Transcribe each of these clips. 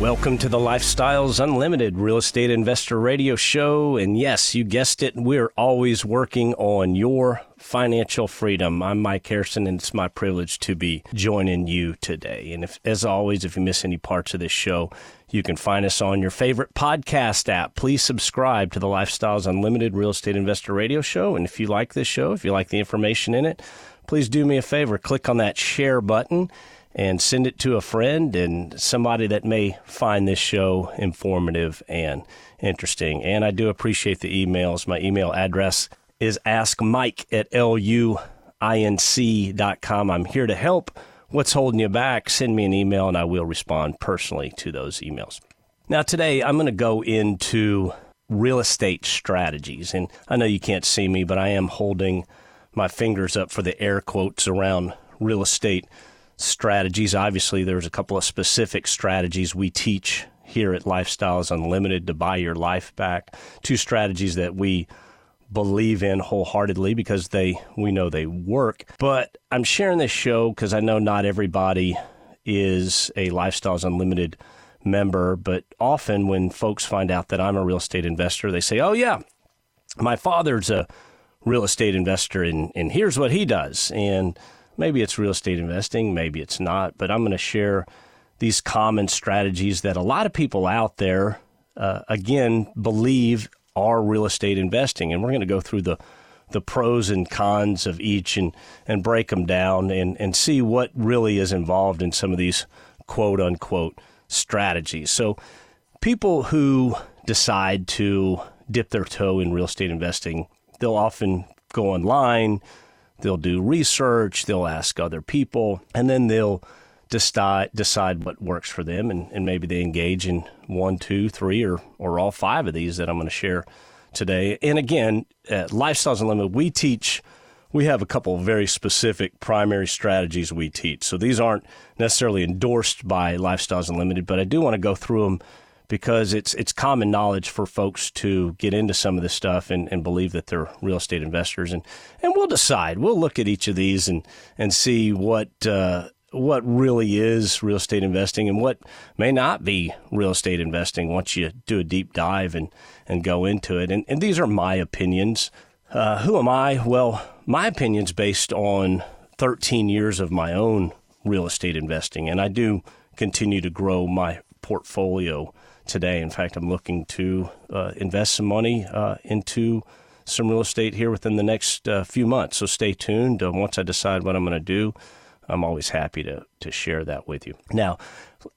Welcome to the Lifestyles Unlimited Real Estate Investor Radio Show. And yes, you guessed it, we're always working on your financial freedom. I'm Mike Harrison, and it's my privilege to be joining you today. And if, as always, if you miss any parts of this show, you can find us on your favorite podcast app. Please subscribe to the Lifestyles Unlimited Real Estate Investor Radio Show. And if you like this show, if you like the information in it, please do me a favor click on that share button and send it to a friend and somebody that may find this show informative and interesting. And I do appreciate the emails. My email address is askmike at luinc.com. I'm here to help. What's holding you back? Send me an email and I will respond personally to those emails. Now, today I'm going to go into real estate strategies. And I know you can't see me, but I am holding my fingers up for the air quotes around real estate strategies. Obviously, there's a couple of specific strategies we teach here at Lifestyles Unlimited to buy your life back. Two strategies that we believe in wholeheartedly because they we know they work. But I'm sharing this show because I know not everybody is a Lifestyles Unlimited member, but often when folks find out that I'm a real estate investor, they say, "Oh yeah, my father's a real estate investor and and here's what he does." And maybe it's real estate investing, maybe it's not, but I'm going to share these common strategies that a lot of people out there uh, again believe are real estate investing, and we're going to go through the the pros and cons of each and and break them down and and see what really is involved in some of these quote unquote strategies. So people who decide to dip their toe in real estate investing, they'll often go online, they'll do research, they'll ask other people, and then they'll decide decide what works for them and, and maybe they engage in one, two, three, or or all five of these that I'm going to share today. And again, at Lifestyles Unlimited, we teach we have a couple of very specific primary strategies we teach. So these aren't necessarily endorsed by Lifestyles Unlimited, but I do want to go through them because it's it's common knowledge for folks to get into some of this stuff and, and believe that they're real estate investors and and we'll decide we'll look at each of these and and see what uh, what really is real estate investing and what may not be real estate investing once you do a deep dive and, and go into it. And, and these are my opinions. Uh, who am I? Well, my opinion's based on 13 years of my own real estate investing, and I do continue to grow my portfolio today. In fact, I'm looking to uh, invest some money uh, into some real estate here within the next uh, few months. So stay tuned. Uh, once I decide what I'm going to do, I'm always happy to, to share that with you. Now,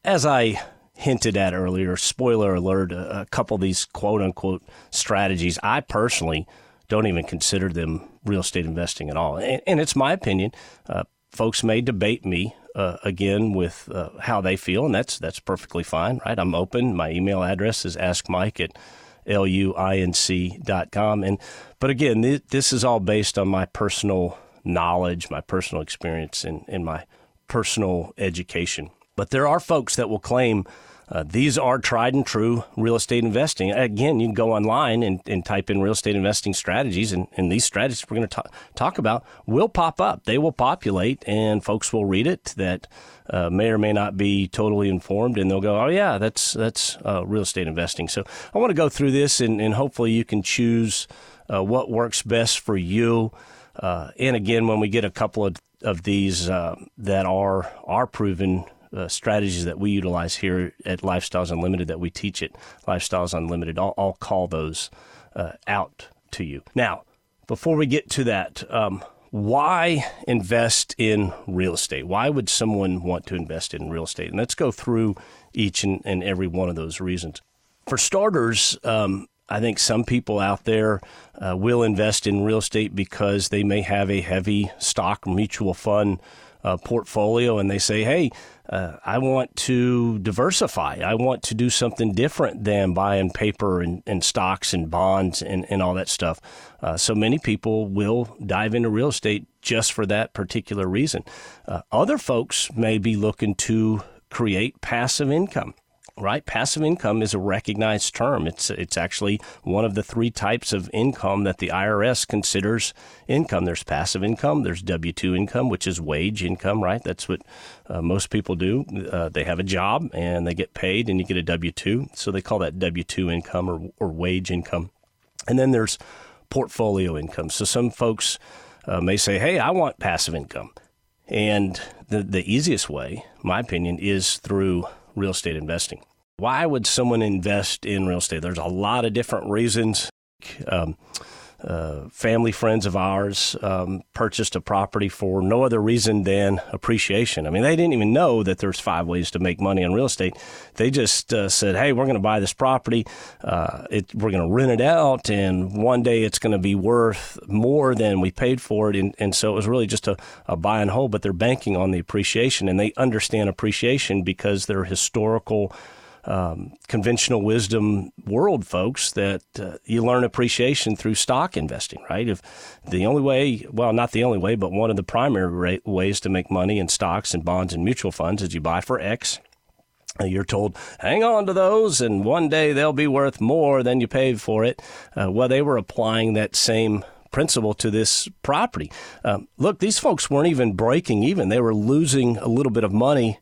as I hinted at earlier, spoiler alert, a, a couple of these quote unquote strategies, I personally don't even consider them real estate investing at all. And, and it's my opinion. Uh, folks may debate me uh, again with uh, how they feel, and that's that's perfectly fine, right? I'm open. My email address is askmike at l-u-i-n-c luinc.com. And but again, th- this is all based on my personal knowledge, my personal experience, and, and my personal education. But there are folks that will claim uh, these are tried and true real estate investing. Again, you can go online and, and type in real estate investing strategies, and, and these strategies we're going to talk about will pop up. They will populate, and folks will read it that uh, may or may not be totally informed, and they'll go, "Oh yeah, that's that's uh, real estate investing." So I want to go through this, and, and hopefully you can choose uh, what works best for you. Uh, and again, when we get a couple of, of these uh, that are are proven uh, strategies that we utilize here at Lifestyles Unlimited that we teach at Lifestyles Unlimited, I'll, I'll call those uh, out to you. Now, before we get to that, um, why invest in real estate? Why would someone want to invest in real estate? And let's go through each and, and every one of those reasons. For starters, um, I think some people out there uh, will invest in real estate because they may have a heavy stock mutual fund uh, portfolio and they say, hey, uh, I want to diversify. I want to do something different than buying paper and, and stocks and bonds and, and all that stuff. Uh, so many people will dive into real estate just for that particular reason. Uh, other folks may be looking to create passive income right? Passive income is a recognized term. It's it's actually one of the three types of income that the IRS considers income. There's passive income. There's W two income, which is wage income, right? That's what uh, most people do. Uh, they have a job and they get paid, and you get a W two, so they call that W two income or or wage income. And then there's portfolio income. So some folks uh, may say, "Hey, I want passive income," and the the easiest way, my opinion, is through real estate investing. Why would someone invest in real estate? There's a lot of different reasons. Um, uh, family friends of ours um, purchased a property for no other reason than appreciation. I mean, they didn't even know that there's five ways to make money on real estate. They just uh, said, "Hey, we're going to buy this property. Uh, it, we're going to rent it out, and one day it's going to be worth more than we paid for it." And, and so it was really just a, a buy and hold. But they're banking on the appreciation, and they understand appreciation because they're historical um, conventional wisdom world, folks, that uh, you learn appreciation through stock investing, right? If the only way, well, not the only way, but one of the primary ways to make money in stocks and bonds and mutual funds is you buy for X. You're told, hang on to those, and one day they'll be worth more than you paid for it. Uh, well, they were applying that same principle to this property. Um, look, these folks weren't even breaking even; they were losing a little bit of money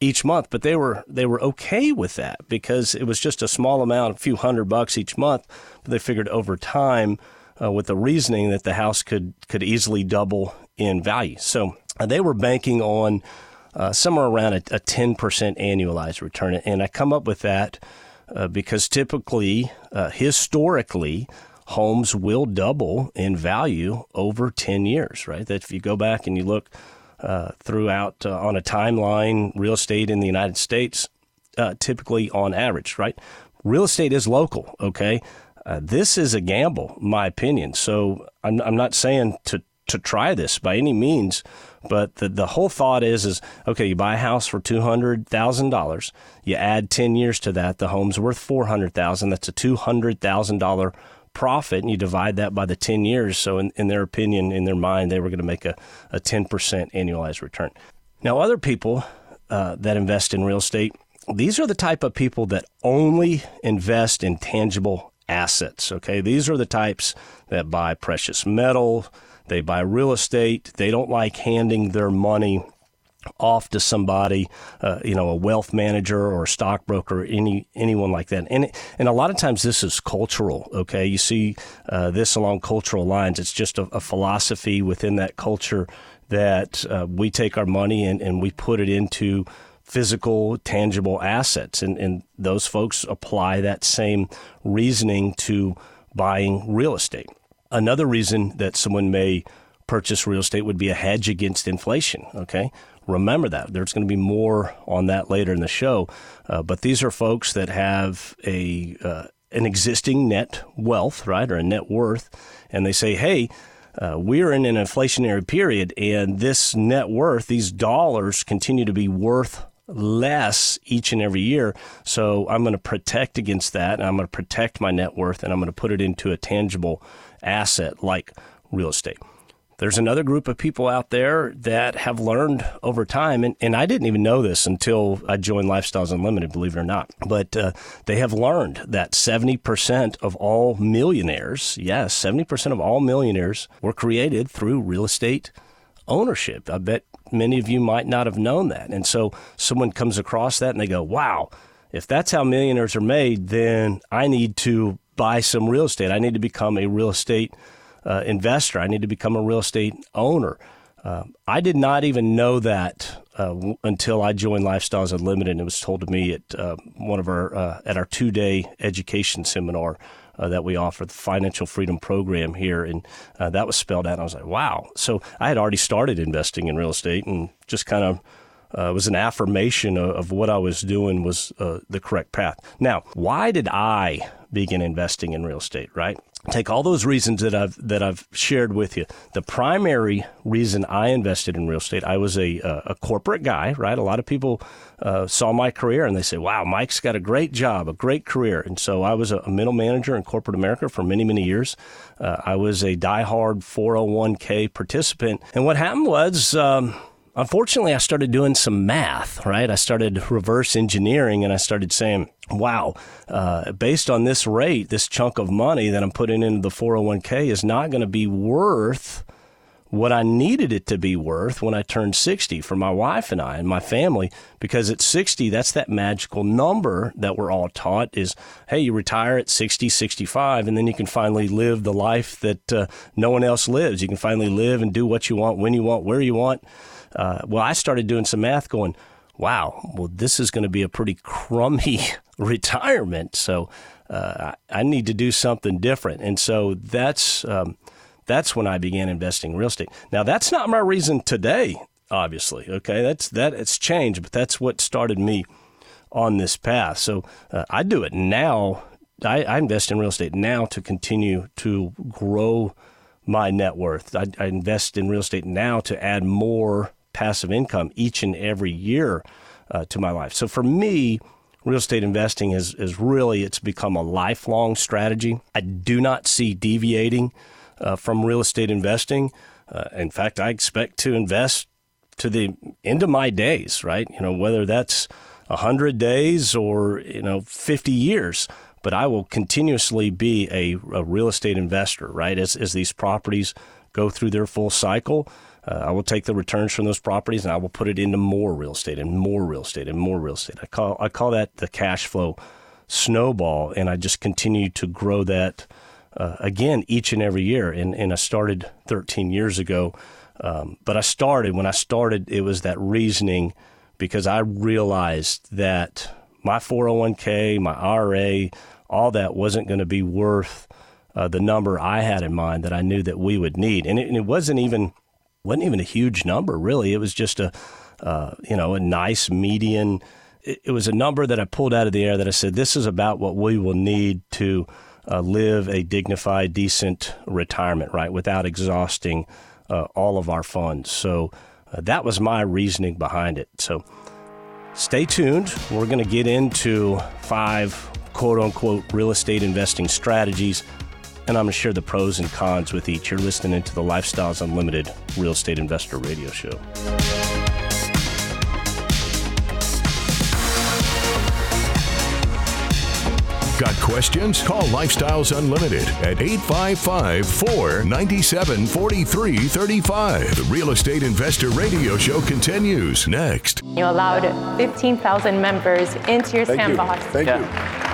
each month, but they were they were okay with that because it was just a small amount, a few hundred bucks each month. But they figured over time, uh, with the reasoning that the house could could easily double in value. So uh, they were banking on uh, somewhere around a, a 10% annualized return, and I come up with that uh, because typically, uh, historically. Homes will double in value over 10 years, right? That if you go back and you look uh, throughout uh, on a timeline, real estate in the United States, uh, typically on average, right? Real estate is local, okay? Uh, this is a gamble, my opinion. So I'm, I'm not saying to, to try this by any means, but the, the whole thought is, is okay, you buy a house for $200,000. You add 10 years to that, the home's worth 400000 That's a $200,000 profit and you divide that by the 10 years. So, in, in their opinion, in their mind, they were going to make a, a 10% annualized return. Now, other people uh, that invest in real estate, these are the type of people that only invest in tangible assets. Okay. These are the types that buy precious metal, they buy real estate, they don't like handing their money off to somebody, uh, you know, a wealth manager or a stockbroker, any anyone like that. And and a lot of times this is cultural. Okay, you see uh, this along cultural lines. It's just a, a philosophy within that culture that uh, we take our money and, and we put it into physical, tangible assets, and and those folks apply that same reasoning to buying real estate. Another reason that someone may purchase real estate would be a hedge against inflation. Okay, remember that. There's going to be more on that later in the show. Uh, but these are folks that have a uh, an existing net wealth, right, or a net worth, and they say, hey. Uh, we're in an inflationary period, and this net worth, these dollars, continue to be worth less each and every year. So I'm going to protect against that, and I'm going to protect my net worth, and I'm going to put it into a tangible asset like real estate. There's another group of people out there that have learned over time, and, and I didn't even know this until I joined Lifestyles Unlimited, believe it or not. But uh, they have learned that 70% of all millionaires, yes, 70% of all millionaires were created through real estate ownership. I bet many of you might not have known that. And so someone comes across that and they go, wow, if that's how millionaires are made, then I need to buy some real estate. I need to become a real estate uh, investor. I need to become a real estate owner. Uh, I did not even know that uh, w- until I joined Lifestyles Unlimited, and it was told to me at uh, one of our uh, at our two day education seminar that we offer, the Financial Freedom Program here, and that was spelled out. And I was like, wow! So I had already started investing in real estate, and just kind of uh, was an affirmation of, of, what I was doing was uh, the correct path. Now, why did I begin investing in real estate, right? Take all those reasons that I've that I've shared with you. The primary reason I invested in real estate, I was a a corporate guy, right? A lot of people uh, saw my career and they say, "Wow, Mike's got a great job, a great career." And so I was a, middle manager in corporate America for many many years. Uh, I was a diehard 401k participant, and what happened was. Um, unfortunately, I started doing some math, right? I started reverse engineering and I started saying, wow, uh, based on this rate, this chunk of money that I'm putting into the 401k is not going to be worth what I needed it to be worth when I turned 60 for my wife and I and my family. Because at 60, that's that magical number that we're all taught is, hey, you retire at 60, 65, and then you can finally live the life that uh, no one else lives. You can finally live and do what you want, when you want, where you want uh, well, I started doing some math going, wow, well, this is going to be a pretty crummy retirement. So uh, I need to do something different. And so that's, um, that's when I began investing in real estate. Now, that's not my reason today, obviously. Okay. That's, that it's changed, but that's what started me on this path. So uh, I do it now. I, I invest in real estate now to continue to grow my net worth. I, I, invest in real estate now to add more passive income each and every year uh, to my life. So for me, real estate investing is, is really it's become a lifelong strategy. I do not see deviating uh, from real estate investing. Uh, in fact, I expect to invest to the end of my days, right? You know, whether that's 100 days or, you know, 50 years, but I will continuously be a, a real estate investor, right? As, as these properties go through their full cycle, uh, I will take the returns from those properties and I will put it into more real estate and more real estate and more real estate. I call I call that the cash flow snowball, and I just continue to grow that uh, again each and every year. And and I started 13 years ago, um, but I started when I started it was that reasoning because I realized that my 401k, my IRA, all that wasn't going to be worth. Uh, the number I had in mind that I knew that we would need, and it, and it wasn't even wasn't even a huge number, really. It was just a, uh, you know, a nice median. It, it, was a number that I pulled out of the air that I said, this is about what we will need to uh, live a dignified, decent retirement, right, without exhausting uh, all of our funds. So uh, that was my reasoning behind it. So stay tuned. We're going to get into five quote unquote real estate investing strategies and I'm going to share the pros and cons with each. You're listening to the Lifestyles Unlimited Real Estate Investor Radio Show. Got questions? Call Lifestyles Unlimited at 855 497 4335. The Real Estate Investor Radio Show continues next. You allowed 15,000 members into your Thank sandbox. You. Thank yeah. you.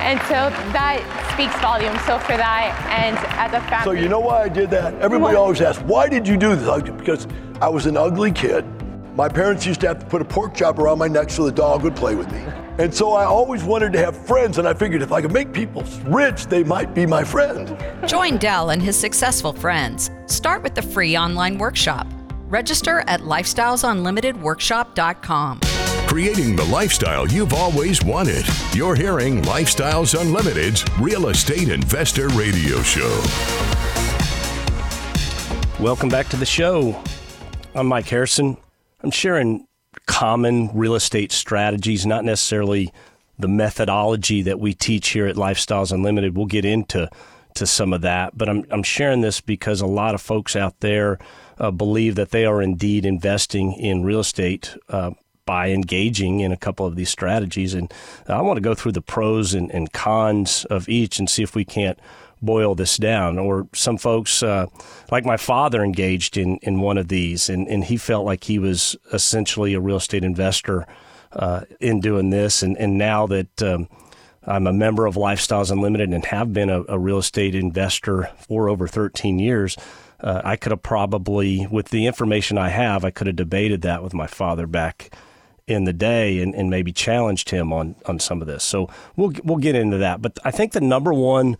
And so that speaks volumes. So for that, and as a family. So you know why I did that? Everybody what? always asks, why did you do this? Because I was an ugly kid. My parents used to have to put a pork chop around my neck so the dog would play with me. And so I always wanted to have friends, and I figured if I could make people rich, they might be my friend. Join Del and his successful friends. Start with the free online workshop. Register at lifestylesunlimitedworkshop.com. Creating the lifestyle you've always wanted. You're hearing Lifestyles Unlimited's Real Estate Investor Radio Show. Welcome back to the show. I'm Mike Harrison. I'm sharing common real estate strategies, not necessarily the methodology that we teach here at Lifestyles Unlimited. We'll get into to some of that, but I'm I'm sharing this because a lot of folks out there uh, believe that they are indeed investing in real estate. Uh, by engaging in a couple of these strategies. And I want to go through the pros and, and cons of each and see if we can't boil this down. Or some folks, uh, like my father, engaged in, in one of these, and, and he felt like he was essentially a real estate investor uh, in doing this. And, and now that um, I'm a member of Lifestyles Unlimited and have been a, a real estate investor for over 13 years, uh, I could have probably, with the information I have, I could have debated that with my father back in the day and, and maybe challenged him on, on some of this. So we'll we'll get into that. But I think the number one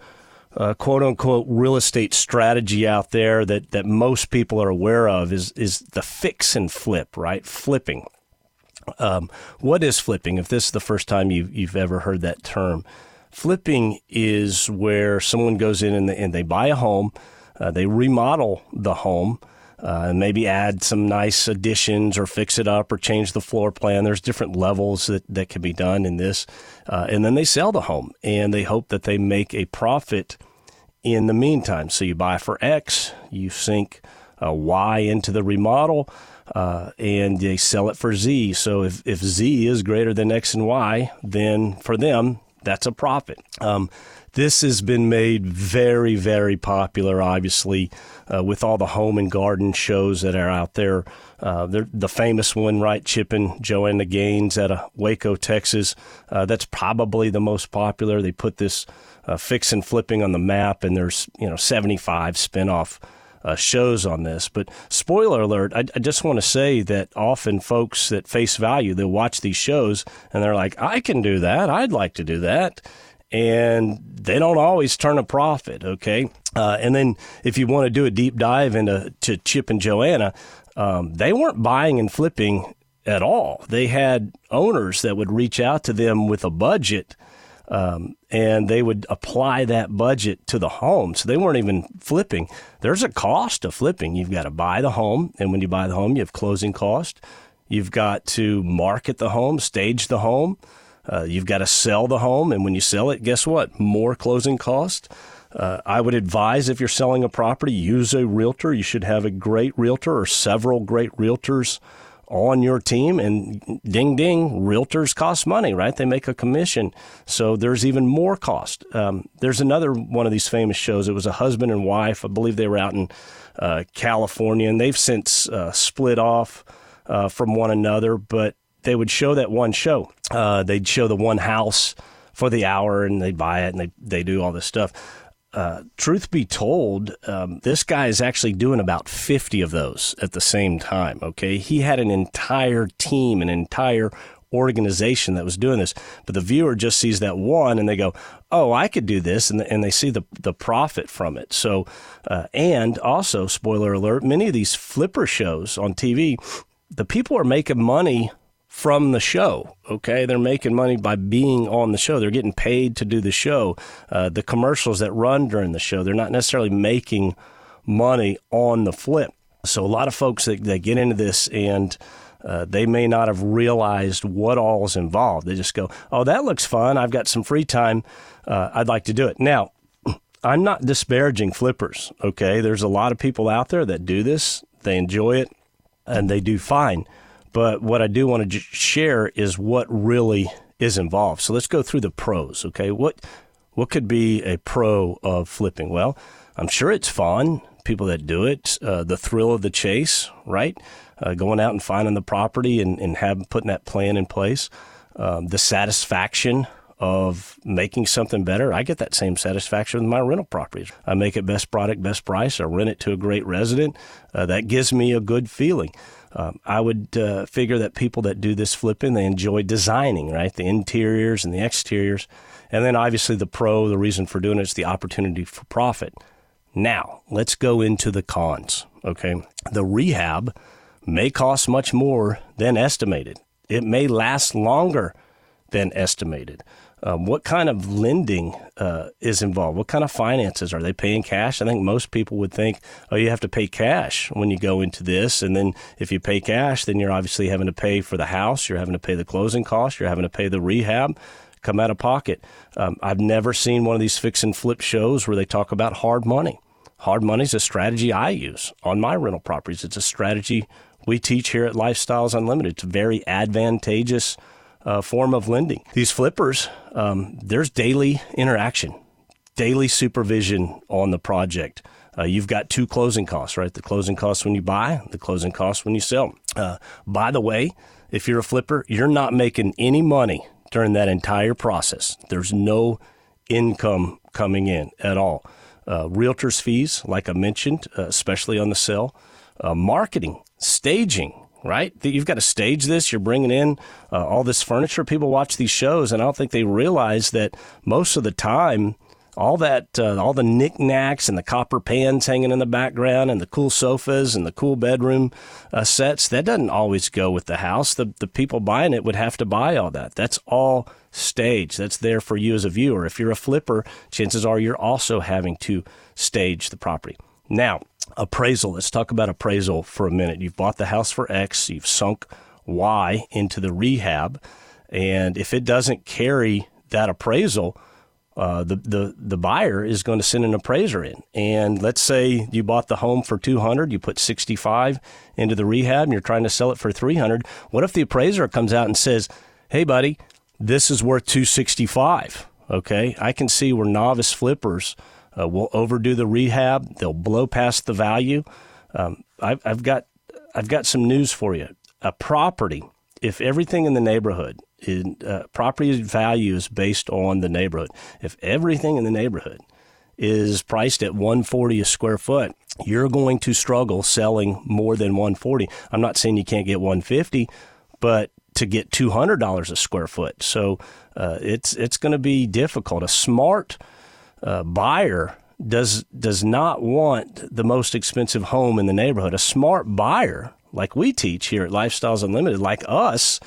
uh, quote unquote real estate strategy out there that, that most people are aware of is is the fix and flip, right? Flipping. Um, what is flipping? If this is the first time you, you've ever heard that term, Flipping is where someone goes in and they, and they buy a home, uh, they remodel the home, uh, maybe add some nice additions or fix it up or change the floor plan. There's different levels that, that can be done in this. Uh, and then they sell the home and they hope that they make a profit in the meantime. So you buy for X, you sink uh, Y into the remodel. Uh, and they sell it for Z. So if, if Z is greater than X and Y, then for them, that's a profit. Um, this has been made very, very popular, obviously, uh, with all the home and garden shows that are out there. Uh, the famous one, right, Chip and Joanna Gaines out of Waco, Texas. Uh, that's probably the most popular. They put this uh, fix and flipping on the map, and there's you know 75 spinoff uh, shows on this. But spoiler alert, I, I just want to say that often folks at face value, they'll watch these shows and they're like, I can do that. I'd like to do that. And they don't always turn a profit, okay? Uh, and then if you want to do a deep dive into to Chip and Joanna, um, they weren't buying and flipping at all. They had owners that would reach out to them with a budget um, and they would apply that budget to the home. So they weren't even flipping. There's a cost of flipping. You've got to buy the home, and when you buy the home, you have closing cost. You've got to market the home, stage the home. Uh, you've got to sell the home, and when you sell it, guess what? More closing cost. Uh, I would advise if you're selling a property, use a realtor. You should have a great realtor or several great realtors on your team and ding ding realtors cost money right? They make a commission. So there's even more cost. Um, there's another one of these famous shows. It was a husband and wife. I believe they were out in uh, california and they've since uh, split off uh, from one another but they would show that one show. Uh, they'd show the one house for the hour and they'd buy it and they, they do all this stuff uh, truth be told, um, this guy is actually doing about 50 of those at the same time. Okay. He had an entire team, an entire organization that was doing this, but the viewer just sees that one and they go, Oh, I could do this. And, and they see the, the profit from it. So, uh, and also, spoiler alert, many of these flipper shows on TV, the people are making money from the show. Okay, they're making money by being on the show. They're getting paid to do the show. Uh, the commercials that run during the show, they're not necessarily making money on the flip. So a lot of folks that, that get into this and uh, they may not have realized what all is involved. They just go, "Oh, that looks fun. I've got some free time. Uh, I'd like to do it." Now, I'm not disparaging flippers. Okay, there's a lot of people out there that do this. They enjoy it, and they do fine. But what I do want to share is what really is involved. So let's go through the pros. Okay, what what could be a pro of flipping? Well, I'm sure it's fun. People that do it, uh, the thrill of the chase, right? Uh, going out and finding the property and, and have putting that plan in place. Um, the satisfaction of making something better. I get that same satisfaction with my rental properties. I make it best product, best price. I rent it to a great resident. Uh, that gives me a good feeling. Um, I would uh, figure that people that do this flipping, they enjoy designing, right? The interiors and the exteriors. And then obviously the pro, the reason for doing it is the opportunity for profit. Now, let's go into the cons, okay? The rehab may cost much more than estimated. It may last longer than estimated. Um, what kind of lending uh, is involved? What kind of finances are they paying cash? I think most people would think, oh, you have to pay cash when you go into this, and then if you pay cash, then you're obviously having to pay for the house, you're having to pay the closing costs, you're having to pay the rehab, come out of pocket. Um, I've never seen one of these fix and flip shows where they talk about hard money. Hard money is a strategy I use on my rental properties. It's a strategy we teach here at Lifestyles Unlimited. It's very advantageous uh, form of lending. These flippers, um, there's daily interaction, daily supervision on the project. Uh, you've got two closing costs, right? The closing costs when you buy, the closing costs when you sell. Uh, by the way, if you're a flipper, you're not making any money during that entire process. There's no income coming in at all. Uh, realtors' fees, like I mentioned, uh, especially on the sale, uh, marketing, staging, right? You've got to stage this. You're bringing in uh, all this furniture. People watch these shows, and I don't think they realize that most of the time, all that, uh, all the knickknacks and the copper pans hanging in the background and the cool sofas and the cool bedroom uh, sets, that doesn't always go with the house. The, the people buying it would have to buy all that. That's all stage. That's there for you as a viewer. If you're a flipper, chances are you're also having to stage the property. Now, appraisal. Let's talk about appraisal for a minute. You've bought the house for X, you've sunk Y into the rehab, and if it doesn't carry that appraisal, uh, the, the the buyer is going to send an appraiser in. And let's say you bought the home for 200, you put 65 into the rehab, and you're trying to sell it for 300. What if the appraiser comes out and says, "Hey, buddy, this is worth 265." Okay, I can see we're novice flippers uh, will overdo the rehab. They'll blow past the value. Um, I've, I've got I've got some news for you. A property, if everything in the neighborhood in, uh, property value is based on the neighborhood. If everything in the neighborhood is priced at 140 a square foot, you're going to struggle selling more than 140. I'm not saying you can't get 150, but to get $200 a square foot. So uh, it's it's going to be difficult. A smart uh, buyer does does not want the most expensive home in the neighborhood. A smart buyer, like we teach here at Lifestyles Unlimited, like us,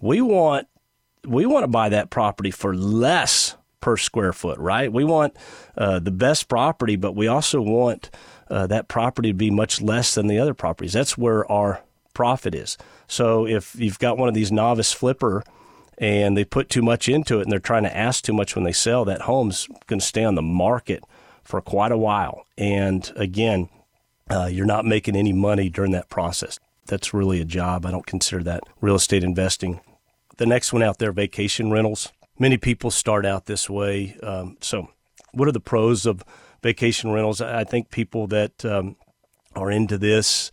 we want we want to buy that property for less per square foot, right? We want uh, the best property, but we also want uh, that property to be much less than the other properties. That's where our profit is. So if you've got one of these novice flipper and they put too much into it and they're trying to ask too much when they sell, that home's going to stay on the market for quite a while. And again, uh, you're not making any money during that process. That's really a job. I don't consider that real estate investing the next one out there, vacation rentals. Many people start out this way. Um, so, what are the pros of vacation rentals? I think people that um, are into this.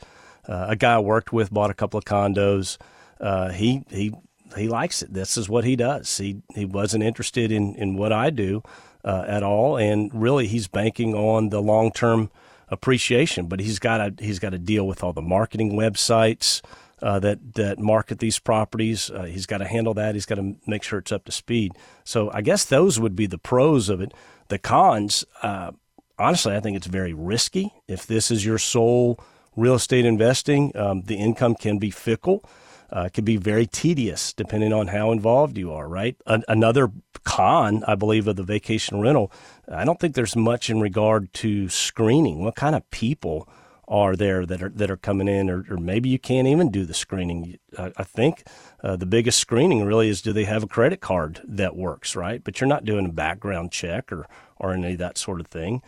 Uh, a guy I worked with bought a couple of condos. Uh, he he he likes it. This is what he does. He he wasn't interested in in what I do uh, at all, and really he's banking on the long term appreciation. But he's got to he's got to deal with all the marketing websites uh, that that market these properties. Uh, he's got to handle that. He's got to make sure it's up to speed. So I guess those would be the pros of it. The cons, uh, honestly, I think it's very risky. If this is your sole real estate investing, um, the income can be fickle. Uh, it can be very tedious depending on how involved you are, right? A- another con, I believe, of the vacation rental, I don't think there's much in regard to screening. What kind of people are there that are that are coming in, or, or maybe you can't even do the screening. I, I think uh, the biggest screening really is do they have a credit card that works, right? But you're not doing a background check or or any of that sort of thing.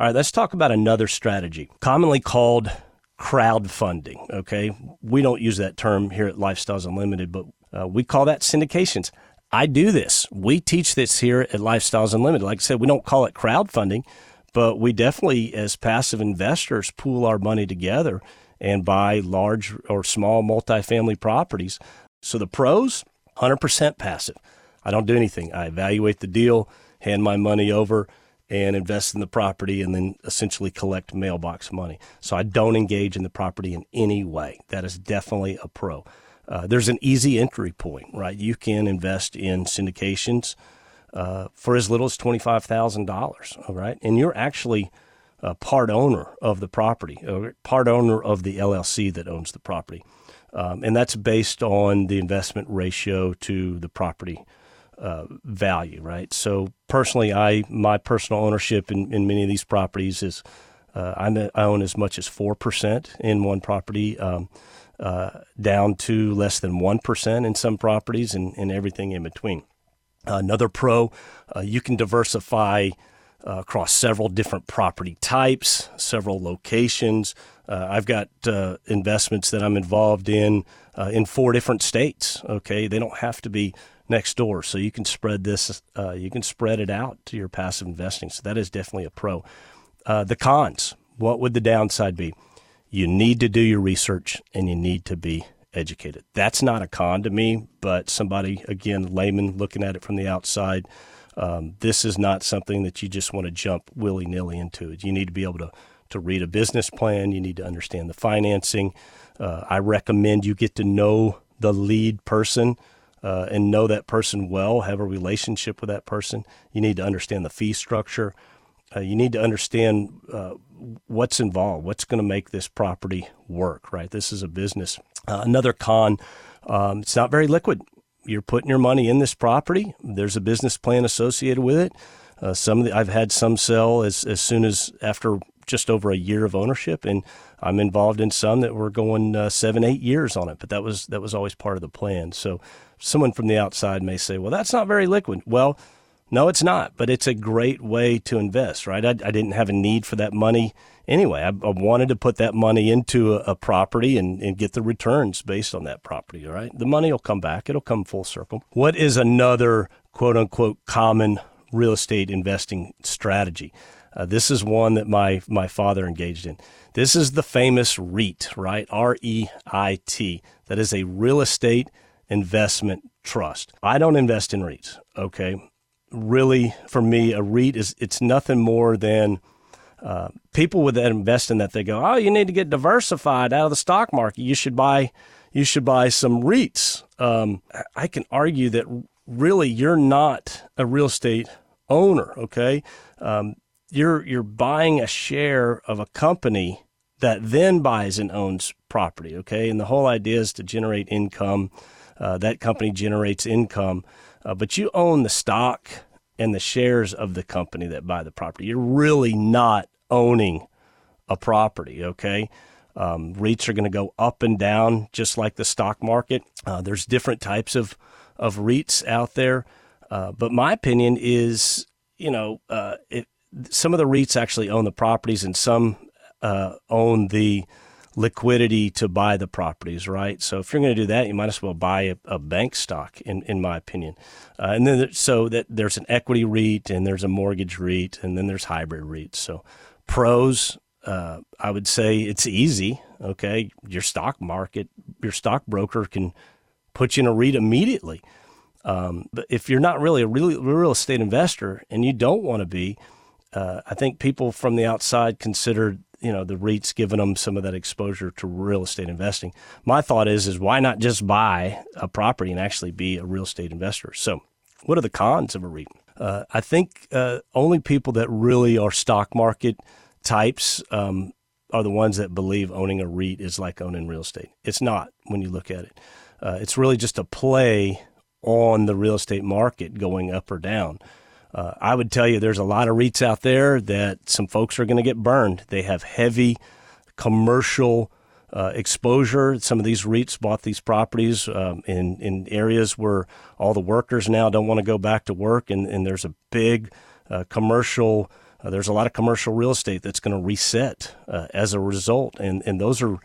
All right, let's talk about another strategy, commonly called crowdfunding. Okay, we don't use that term here at Lifestyles Unlimited, but uh, we call that syndications. I do this. We teach this here at Lifestyles Unlimited. Like I said, we don't call it crowdfunding but we definitely, as passive investors, pool our money together and buy large or small multifamily properties. So the pros, 100% passive. I don't do anything. I evaluate the deal, hand my money over, and invest in the property, and then essentially collect mailbox money. So I don't engage in the property in any way. That is definitely a pro. Uh, there's an easy entry point, right? You can invest in syndications uh, for as little as $25,000, all right? And you're actually a part owner of the property, or part owner of the LLC that owns the property. Um, and that's based on the investment ratio to the property uh, value, right? So personally, I my personal ownership in, in many of these properties is uh, i own as much as four percent in one property, um, uh, down to less than one percent in some properties, and, and everything in between. Another pro, uh, you can diversify uh, across several different property types, several locations. Uh, I've got investments that I'm involved in in four different states. Okay, they don't have to be next door, so you can spread this. Uh, you can spread it out to your passive investing. So that is definitely a pro. the cons. What would the downside be? You need to do your research and you need to be educated. That's not a con to me, but somebody, again, layman looking at it from the outside, um, this is not something that you just want to jump willy nilly into. You need to be able to, to read a business plan, you need to understand the financing. Uh, I recommend you get to know the lead person uh, and know that person well, have a relationship with that person. You need to understand the fee structure. Uh, you need to understand uh, what's involved, what's going to make this property work, right? This is a business. Uh, another con, um, it's not very liquid. You're putting your money in this property. There's a business plan associated with it. Uh, some the, I've had some sell as, as soon as after just over a year of ownership, and I'm involved in some that were going uh, seven, eight years on it. But that was that was always part of the plan. So someone from the outside may say, "Well, that's not very liquid." Well, no, it's not, but it's a great way to invest, right? I, I didn't have a need for that money anyway. I, I wanted to put that money into a, a property and, and, get the returns based on that property, all right? The money will come back, it'll come full circle. What is another quote unquote common real estate investing strategy? Uh, this is one that my, my father engaged in. This is the famous REIT, right? R E I T. That is a real estate investment trust. I don't invest in REITs, okay? really, for me, a REIT is it's nothing more than uh, people with that invest in that. They go, oh, you need to get diversified out of the stock market. You should buy you should buy some REITs. Um, I can argue that really you're not a real estate owner. Okay, um, you're you're buying a share of a company that then buys and owns property. Okay, and the whole idea is to generate income. Uh, that company generates income uh, but you own the stock and the shares of the company that buy the property. You're really not owning a property, okay? Um, REITs are going to go up and down just like the stock market. Uh, there's different types of, of REITs out there. Uh, but my opinion is, you know, uh, it, some of the REITs actually own the properties and some uh, own the liquidity to buy the properties, right? So if you're going to do that, you might as well buy a, a bank stock, in, in my opinion. Uh, and then so that there's an equity REIT and there's a mortgage REIT and then there's hybrid REITs. So pros, uh, I would say it's easy. Okay, your stock market, your stock broker can put you in a REIT immediately. Um, but if you're not really a real, real estate investor and you don't want to be, uh, I think people from the outside consider you know the REITs giving them some of that exposure to real estate investing. My thought is is why not just buy a property and actually be a real estate investor? So, what are the cons of a REIT? Uh, I think uh, only people that really are stock market types um, are the ones that believe owning a REIT is like owning real estate. It's not when you look at it. Uh, it's really just a play on the real estate market going up or down. Uh, I would tell you there's a lot of REITs out there that some folks are going to get burned. They have heavy commercial uh, exposure. Some of these REITs bought these properties um, in in areas where all the workers now don't want to go back to work, and, and there's a big uh, commercial. Uh, there's a lot of commercial real estate that's going to reset uh, as a result, and and those are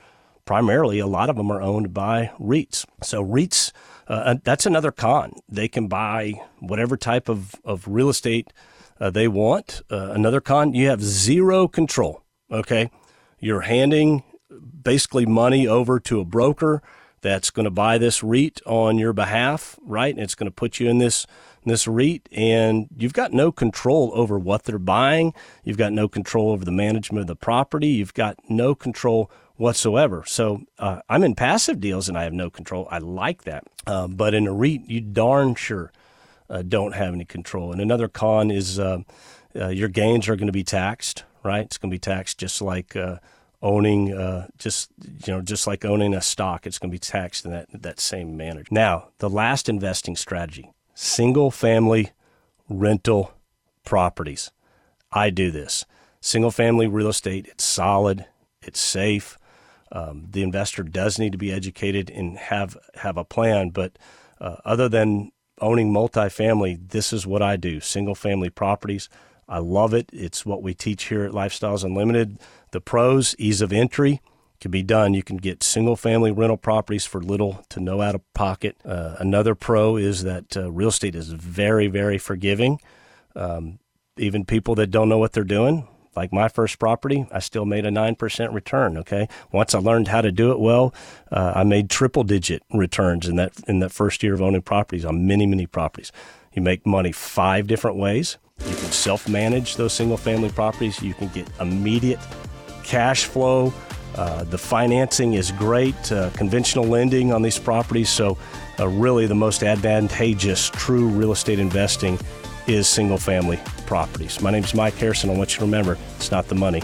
primarily a lot of them are owned by REITs. So REITs uh, that's another con. They can buy whatever type of, of real estate uh, they want. Uh, another con, you have zero control. Okay. You're handing basically money over to a broker that's going to buy this REIT on your behalf, right? And it's going to put you in this this REIT, and you've got no control over what they're buying. You've got no control over the management of the property. You've got no control whatsoever. So uh, I'm in passive deals and I have no control. I like that. Uh, but in a REIT, you darn sure uh, don't have any control. And another con is uh, uh, your gains are going to be taxed, right? It's going to be taxed just like uh, owning, just you know, just like owning a stock. It's going to be taxed in that that same manner. Now, the last investing strategy: single family rental properties. I do this. Single family real estate, it's solid, it's safe, um, the investor does need to be educated and have have a plan. But uh, other than owning multifamily, this is what I do: single family properties. I love it. It's what we teach here at Lifestyles Unlimited. The pros: ease of entry can be done. You can get single family rental properties for little to no out of pocket. Uh, another pro is that uh, real estate is very, very forgiving. Um, even people that don't know what they're doing, like my first property, I still made a 9% return. Okay. Once I learned how to do it well, uh, I made triple digit returns in that, in that first year of owning properties on many, many properties. You make money five different ways. You can self manage those single family properties. You can get immediate cash flow Uh, the financing is great, uh, conventional lending on these properties. So, uh, really, the most advantageous true real estate investing is single family properties. My name is Mike Harrison. I want you to remember it's not the money,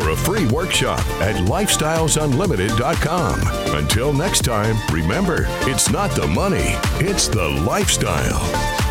for a free workshop at lifestylesunlimited.com. Until next time, remember, it's not the money, it's the lifestyle.